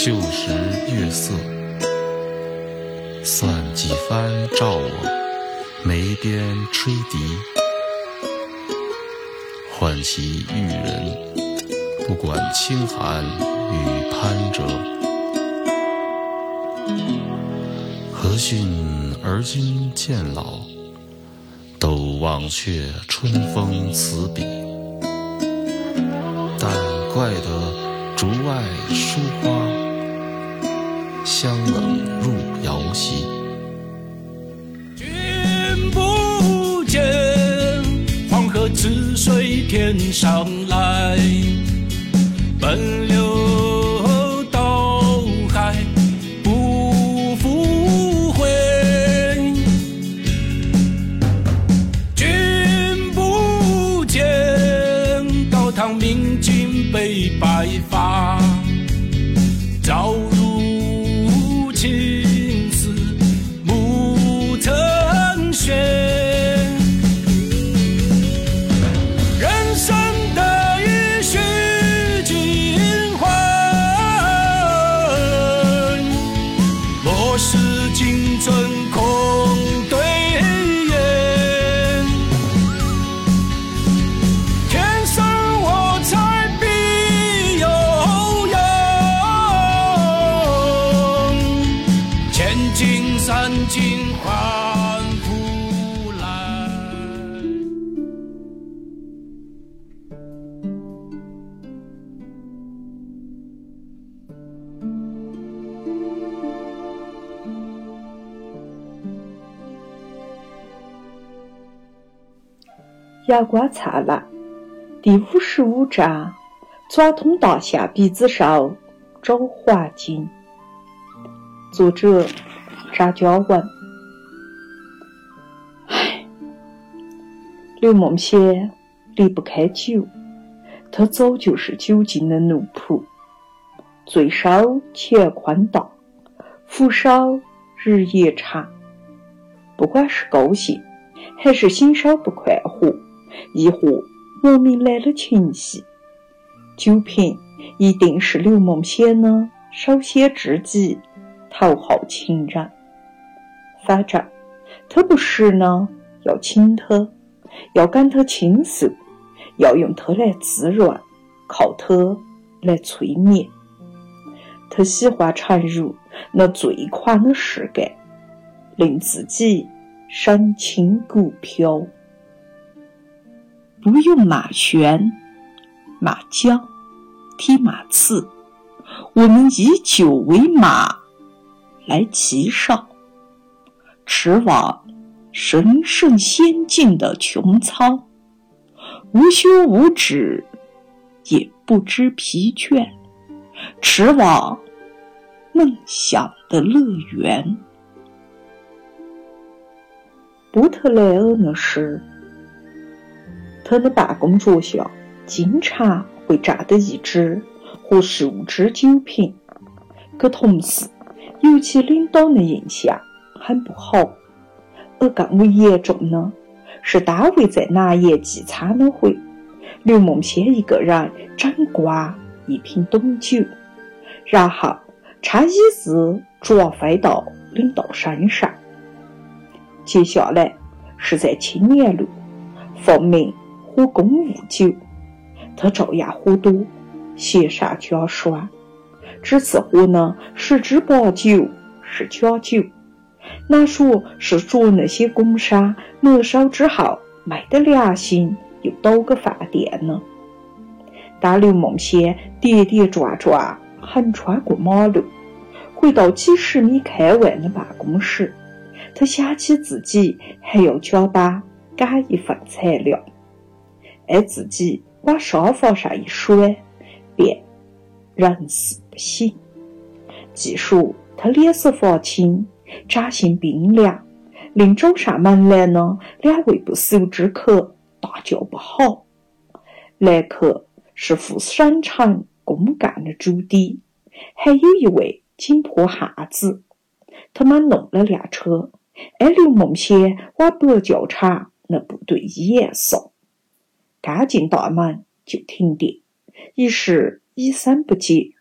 旧时月色，算几番照我眉边吹笛，唤起玉人，不管清寒与攀折。何逊而今渐老，都忘却春风词笔，但怪得竹外疏花，香冷入瑶席。君不见，黄河之水天上来，奔阳光灿烂，第五十五章：抓通大象鼻子上找黄金。作者：张嘉文。唉，刘梦仙离不开酒，他早就是酒精的奴仆。醉少乾坤大，福少日夜长。不管是高兴，还是心少不快活，亦或莫名来了情绪，酒品一定是刘梦仙的首先知己，头号情人。反正他不是呢要请他，要赶他倾诉，要用他来滋润，靠他来催眠。他喜欢沉入那最宽的世界，令自己身轻骨飘。不用马旋、马缰、踢马刺，我们以酒为马来骑上，驰往神圣仙境的穹苍，无休无止，也不知疲倦，驰往梦想的乐园。波特莱厄的诗。他的办公桌下经常会站着一只或数只酒瓶，给同事，尤其领导的印象很不好。而更为严重的是，单位在哪夜聚餐的会，刘梦仙一个人整灌一瓶董酒，然后差椅子抓飞到领导身上。接下来是在青年路奉命。喝公务酒，他照样喝多，雪上加霜。只是喝呢十之八九是假酒，难说是着那些工商没收之后没得良心又倒个饭店呢。当刘梦仙跌跌撞撞横穿过马路，回到几十米开外的办公室，他想起自己还要加班赶一份材料。挨自己往沙发上一摔，便人事不省。既说他脸色发青，掌心冰凉，令找上门来呢两位不速之客大叫不好。来客是副省城公干的朱棣，还有一位紧迫汉子。他们弄了辆车，挨刘梦仙往北教场那部队医院送刚进大门就停电，一时医生不接，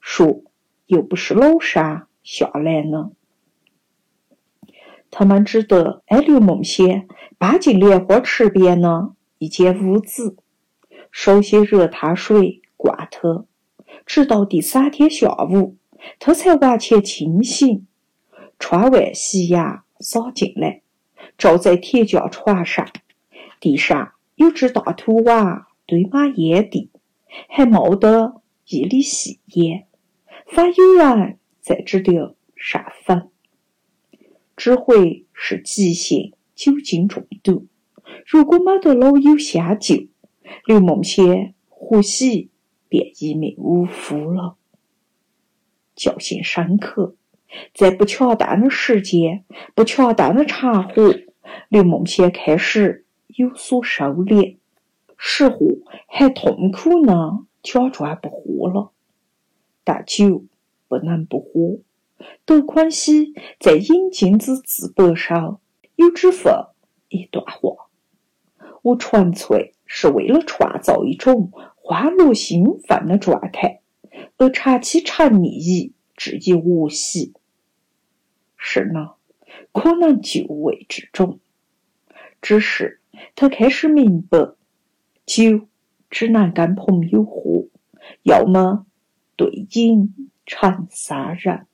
说又不是老山下来呢。他们只得挨刘梦先搬进莲花池边呢一间屋子，烧些热汤水灌他，直到第三天下午，他才完全清醒。窗外夕阳洒进来，照在铁架床上，地上有只大土碗堆满烟蒂，还冒得一缕细烟，反有人在这里上坟。只会是急性酒精中毒。如果没得老友相救，刘梦仙或许便一命呜呼了。教训深刻，在不恰当的时间、不恰当的场合，刘梦仙开始有所收敛，似乎还痛苦呢，假装不喝了。但酒不能不喝。德宽喜在《引镜子》自白上有这份一段话：“我纯粹是为了创造一种欢乐兴奋的状态，而长期沉溺于这一恶习。是呢，可能就为这种。只是他开始明白，酒只能跟朋友喝，要么对饮成三人。”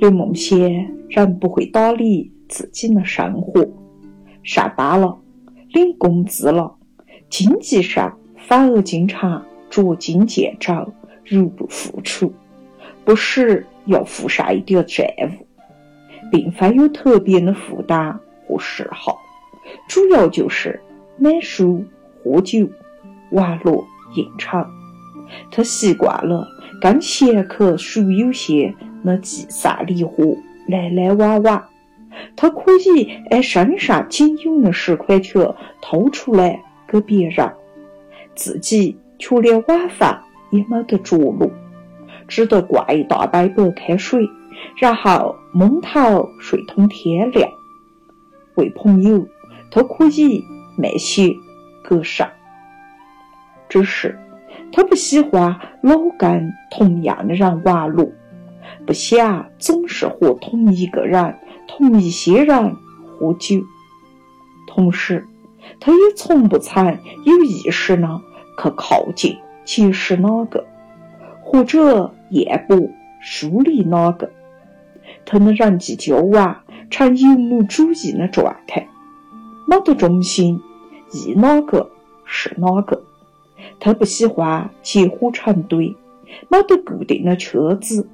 刘梦仙仍不会打理自己的生活，上班了，领工资了，经济上反而经常捉襟见肘，入不敷出，不时要负上一点债务，并非有特别的负担和嗜好，主要就是买书、喝酒、玩乐、应酬。他习惯了跟闲客书友些。那聚散离合，来来往往，他可以按身上仅有的十块钱掏出来给别人，自己却连晚饭也没得着落，只得灌一大杯白开水，然后蒙头睡通天亮。为朋友，他可以卖血割肾，只是他不喜欢老跟同样的人玩乐。不想总是和同一个人、同一些人喝酒，同时，他也从不曾有意识呢去靠近、结识哪个，或者验驳、疏离哪个。他的人际交往呈游牧主义的状态，没得中心，依哪个是哪个。他不喜欢结伙成堆，没得固定的圈子。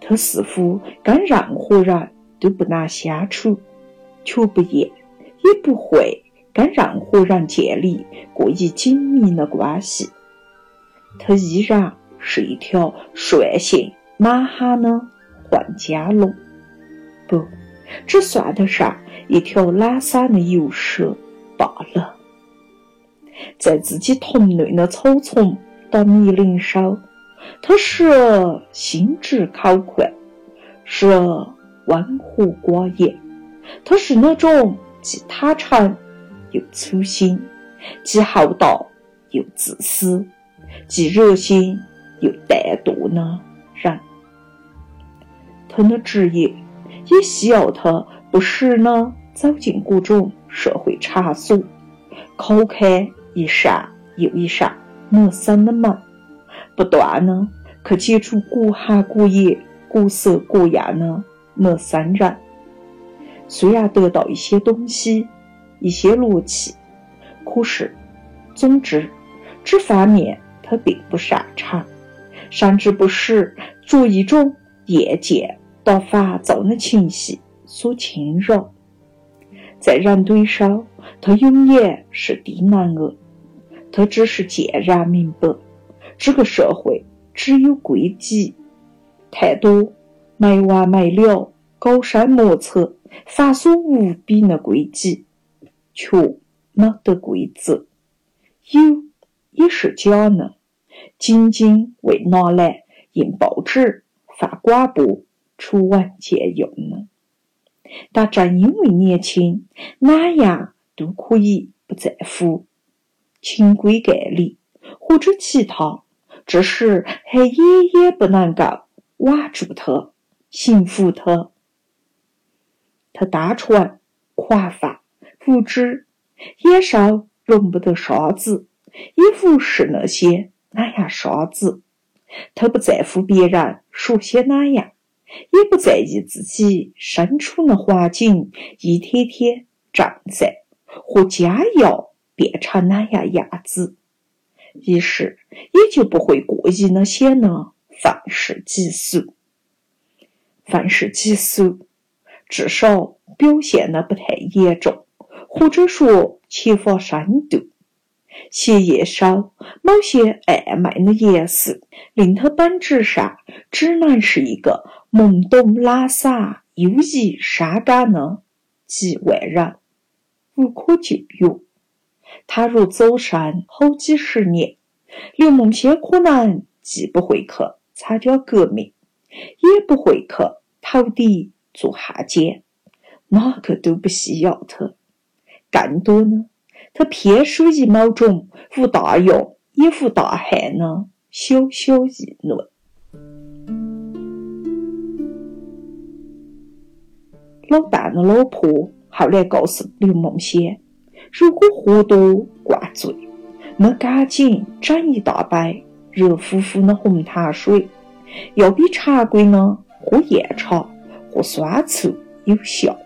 他似乎跟任何人都不难相处，却不愿也不会跟任何人建立过于紧密的关系。他依然是一条率性蛮横的混家龙，不，只算得上一条懒散的游蛇罢了。在自己同类的草丛的泥泞上。他时而心直口快，时而温和寡言。他是那种既坦诚又粗心，既厚道又自私，既热心又怠惰的人。他的职业也需要他不时呢走进各种社会场所，敲开一扇又一扇陌生的门。不断呢去接触各行各业、各色各样的陌生人，虽然得到一些东西、一些乐趣，可是，总之，这方面他并不擅长，甚至不时做一种厌倦到烦躁的情绪所侵扰。在人堆上，他永远是低能儿，他只是渐然明白。这个社会只有规矩，太多没完没了、高深莫测、繁琐无比的规矩，却没得规则。有也是假的，仅仅为拿来印报纸、发广播、出文件用的。但正因为年轻，哪样都可以不在乎，清规概理或者其他。这时还远远不能够挽住他，驯服他。他单纯、狂放无知，野兽容不得沙子，也无视那些哪样沙子。他不在乎别人说些哪样，也不在意自己身处的环境一天天正在和家要变成哪样样子，于是也就不会过于的显得愤世嫉俗。愤世嫉俗，至少表现的不太严重，或者说缺乏深度。写叶少某些暧昧的颜色，令他本质上只能是一个懵懂懒散、忧郁伤感的局外人，无可救药。他若走上好几十年，刘梦仙可能既不会去参加革命，也不会去投敌做汉奸，哪个都不需要他。更多呢？他偏属于某种无大用也无大害的小小议论。老旦的老婆后来告诉刘梦仙，如果喝多灌醉，那赶紧整一大杯热乎乎的红糖水，要比常规的喝燕茶、喝酸醋有效。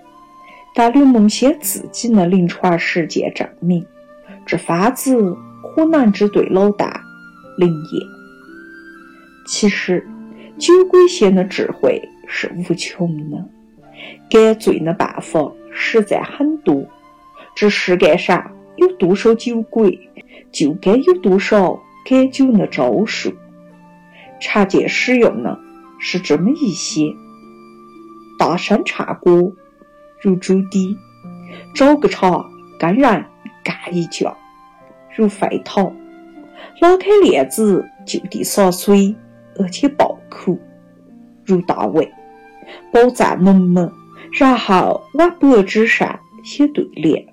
但刘梦仙自己的临床实践证明，这方子可能只对老大灵验。其实，酒鬼仙的智慧是无穷的，改醉的办法实在很多。这世界上有多少酒鬼，就该有多少改酒的招数。常见使用的是这么一些：大声唱歌。如猪蹄，找个茬跟人干一架；如沸讨，拉开链子就地洒水，而且爆哭；如大卫，宝藏浓浓，然后往白纸上写对联；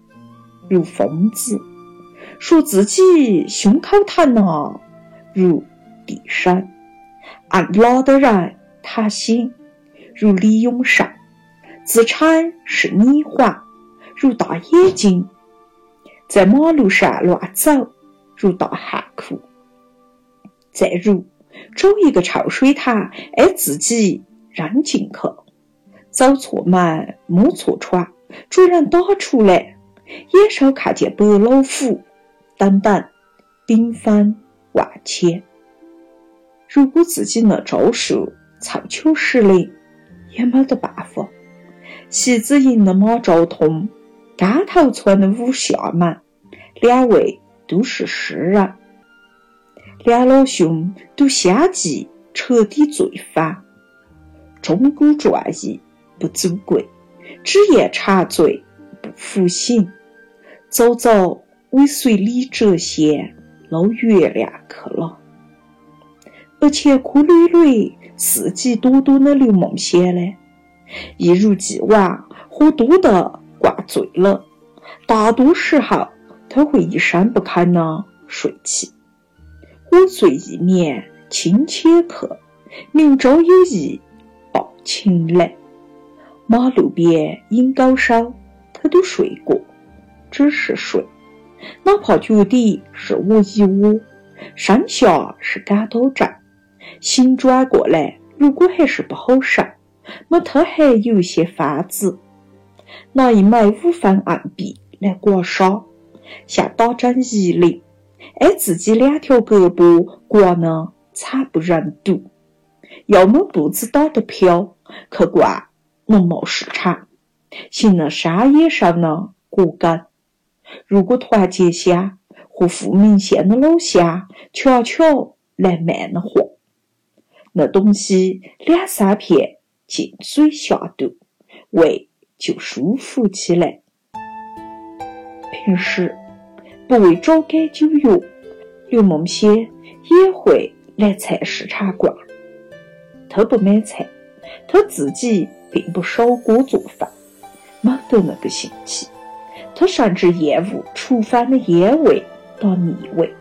如疯子，说自己胸口疼啊；如地神，按哪的人他心；如李永善。自称是女皇，如大眼睛；在马路上乱走，如大汉哭。再如找一个臭水塘，挨自己扔进去，走错门，摸错窗，主人打出来，野兽看见白老虎，等等，缤纷万千。如果自己那招数凑巧失灵，也没得办法。戏子营的马昭通，干头村的武厦门，两位都是诗人，两老兄都相继彻底醉翻，钟鼓馔意不足贵，只言长醉不复醒，早早尾随李谪仙捞月亮去了。而乾坤缕缕、四季多多的刘梦仙呢？一如既往，喝多的灌醉了。大多时候，他会一声不吭地睡去。午睡一眠清且客，明朝有意抱琴来。马路边因高烧，他都睡过，只是睡。哪怕脚底是我一窝，山下是感到站，醒转过来，如果还是不好受。那他还有一些法子，拿一枚五分硬币来刮痧，像打针一铃，挨自己两条胳膊刮呢，惨不忍睹。要么步子打得飘，去刮农贸市场，行了山野上的果梗。如果团结乡和富民县的老乡悄悄来卖的话，那东西两三片。进嘴下肚，胃就舒服起来。平时不为找改酒药，刘梦仙也会来菜市场逛。他不买菜，他自己并不烧锅做饭，没得那个兴趣。他甚至厌恶厨房的烟味到腻味，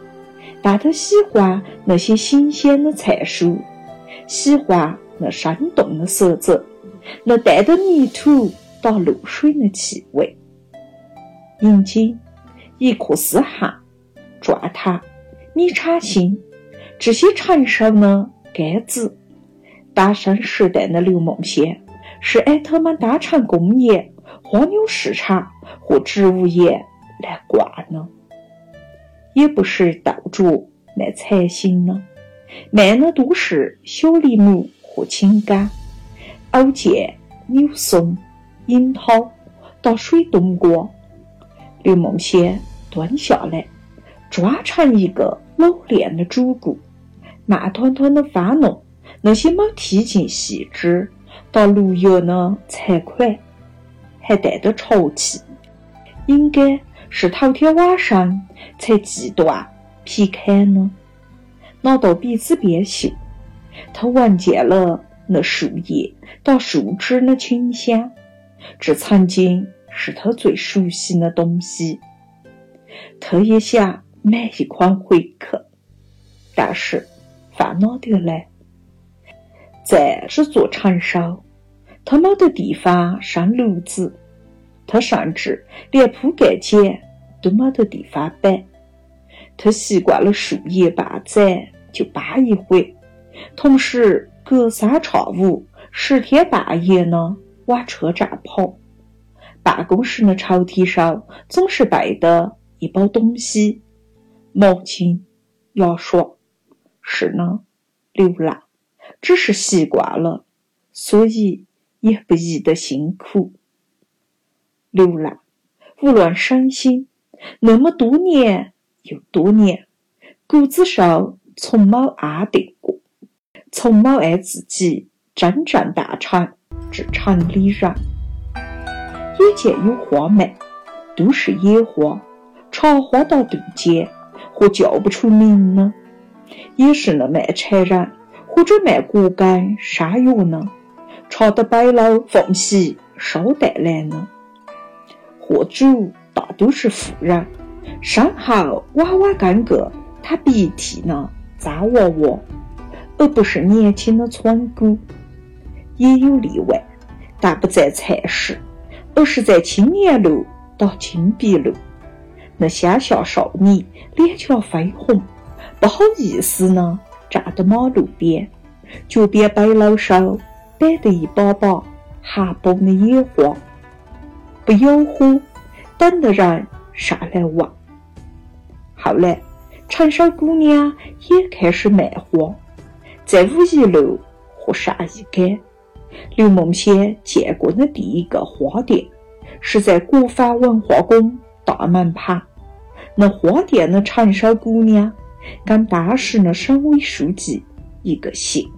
但他喜欢那些新鲜的菜蔬，喜欢那生动的色泽，那带着泥土到露水的气味。银金、伊库斯汗、转塔、米查辛这些成熟的杆子，大生时代的刘梦仙是艾特曼大厂工业、黄牛市场或植物业来挂呢，也不是稻主卖财星呢，卖的都是小梨木和青柑、藕见、柳松、樱桃到水冬瓜。刘梦仙蹲下来，抓成一个老练的主顾，慢吞吞的翻弄那些没剔尽细枝到绿油的菜块，还带着潮气。应该是头天晚上才锯断劈开呢。拿到鼻子边嗅，他闻见了那树叶到树枝的清香，这曾经。是他最熟悉的东西，他也想买一筐回去，但是饭哪得来？在这座城上，他没得地方生炉子，他甚至连铺盖卷都没得地方摆。他习惯了树叶半载就扒一回，同时隔三差五、十天半夜呢往车站跑。办公室的抽屉上总是备的一包东西：毛巾、牙刷。是呢，流浪只是习惯了，所以也不宜得辛苦。流浪，无论省心，那么多年又多年，骨子上从没安定过，从没爱自己真正大成至城里人。也见有花卖，都是野花，茶花到杜鹃，或叫不出名呢。也是那卖柴人或者卖果干、山药呢，插得白楼缝隙捎带来呢。货主大都是富人，身后娃娃跟个他鼻涕呢脏娃娃，而不是年轻的村姑。也有例外，但不在菜市。而是在青年路到金碧路，那乡下少女脸颊绯红，不好意思呢，站到马路边，脚边背篓上摆的一把把含苞的野花，不吆喝，等的人上来玩。后来，成熟姑娘也开始卖花，在五一路和上一街。刘梦仙见过的第一个花店，是在国防文化宫大门旁。那花店的成熟姑娘，跟当时的省委书记一个姓，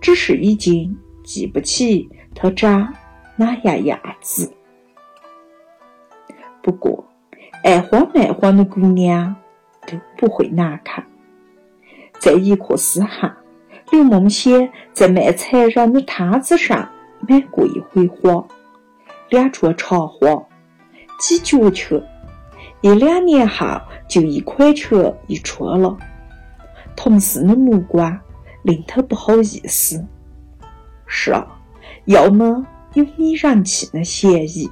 只是已经记不起她长哪样样子。不过，爱花卖花的姑娘都不会难看，在一颗丝汗。刘梦仙在卖菜人的摊子上买过一回花，两撮茶花，几角钱，一两年后就一块钱一撮了。同事的目光令他不好意思。是啊，要么有你人气的嫌疑。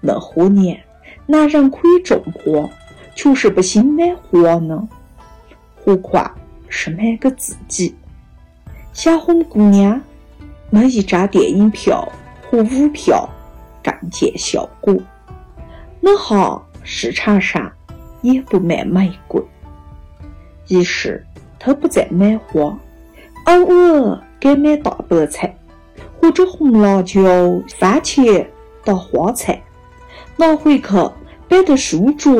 那货年，男人可以种花，就是不兴买花呢，何况是买给自己。小红姑娘，买一张电影票和舞票更见效果。那哈市场上也不卖玫瑰。于是他不再买花，偶尔给买大白菜或者红辣椒、番茄当花菜，拿回去摆在书桌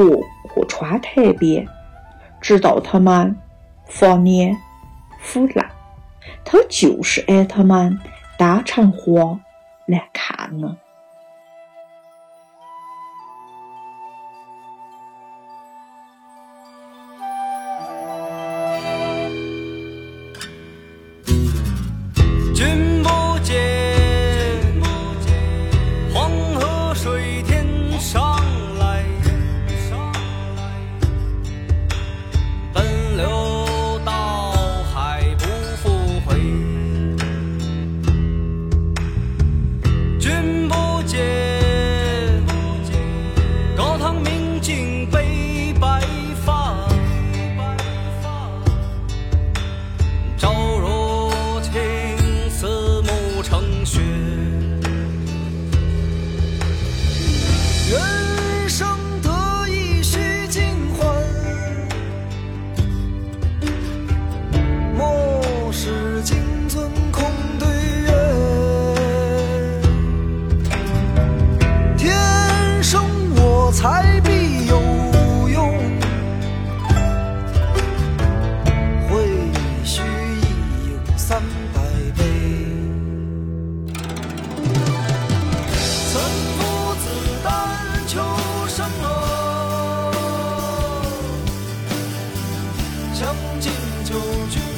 或窗台边，直到它们发蔫腐烂。他就是爱他们当成花来看呢。进酒局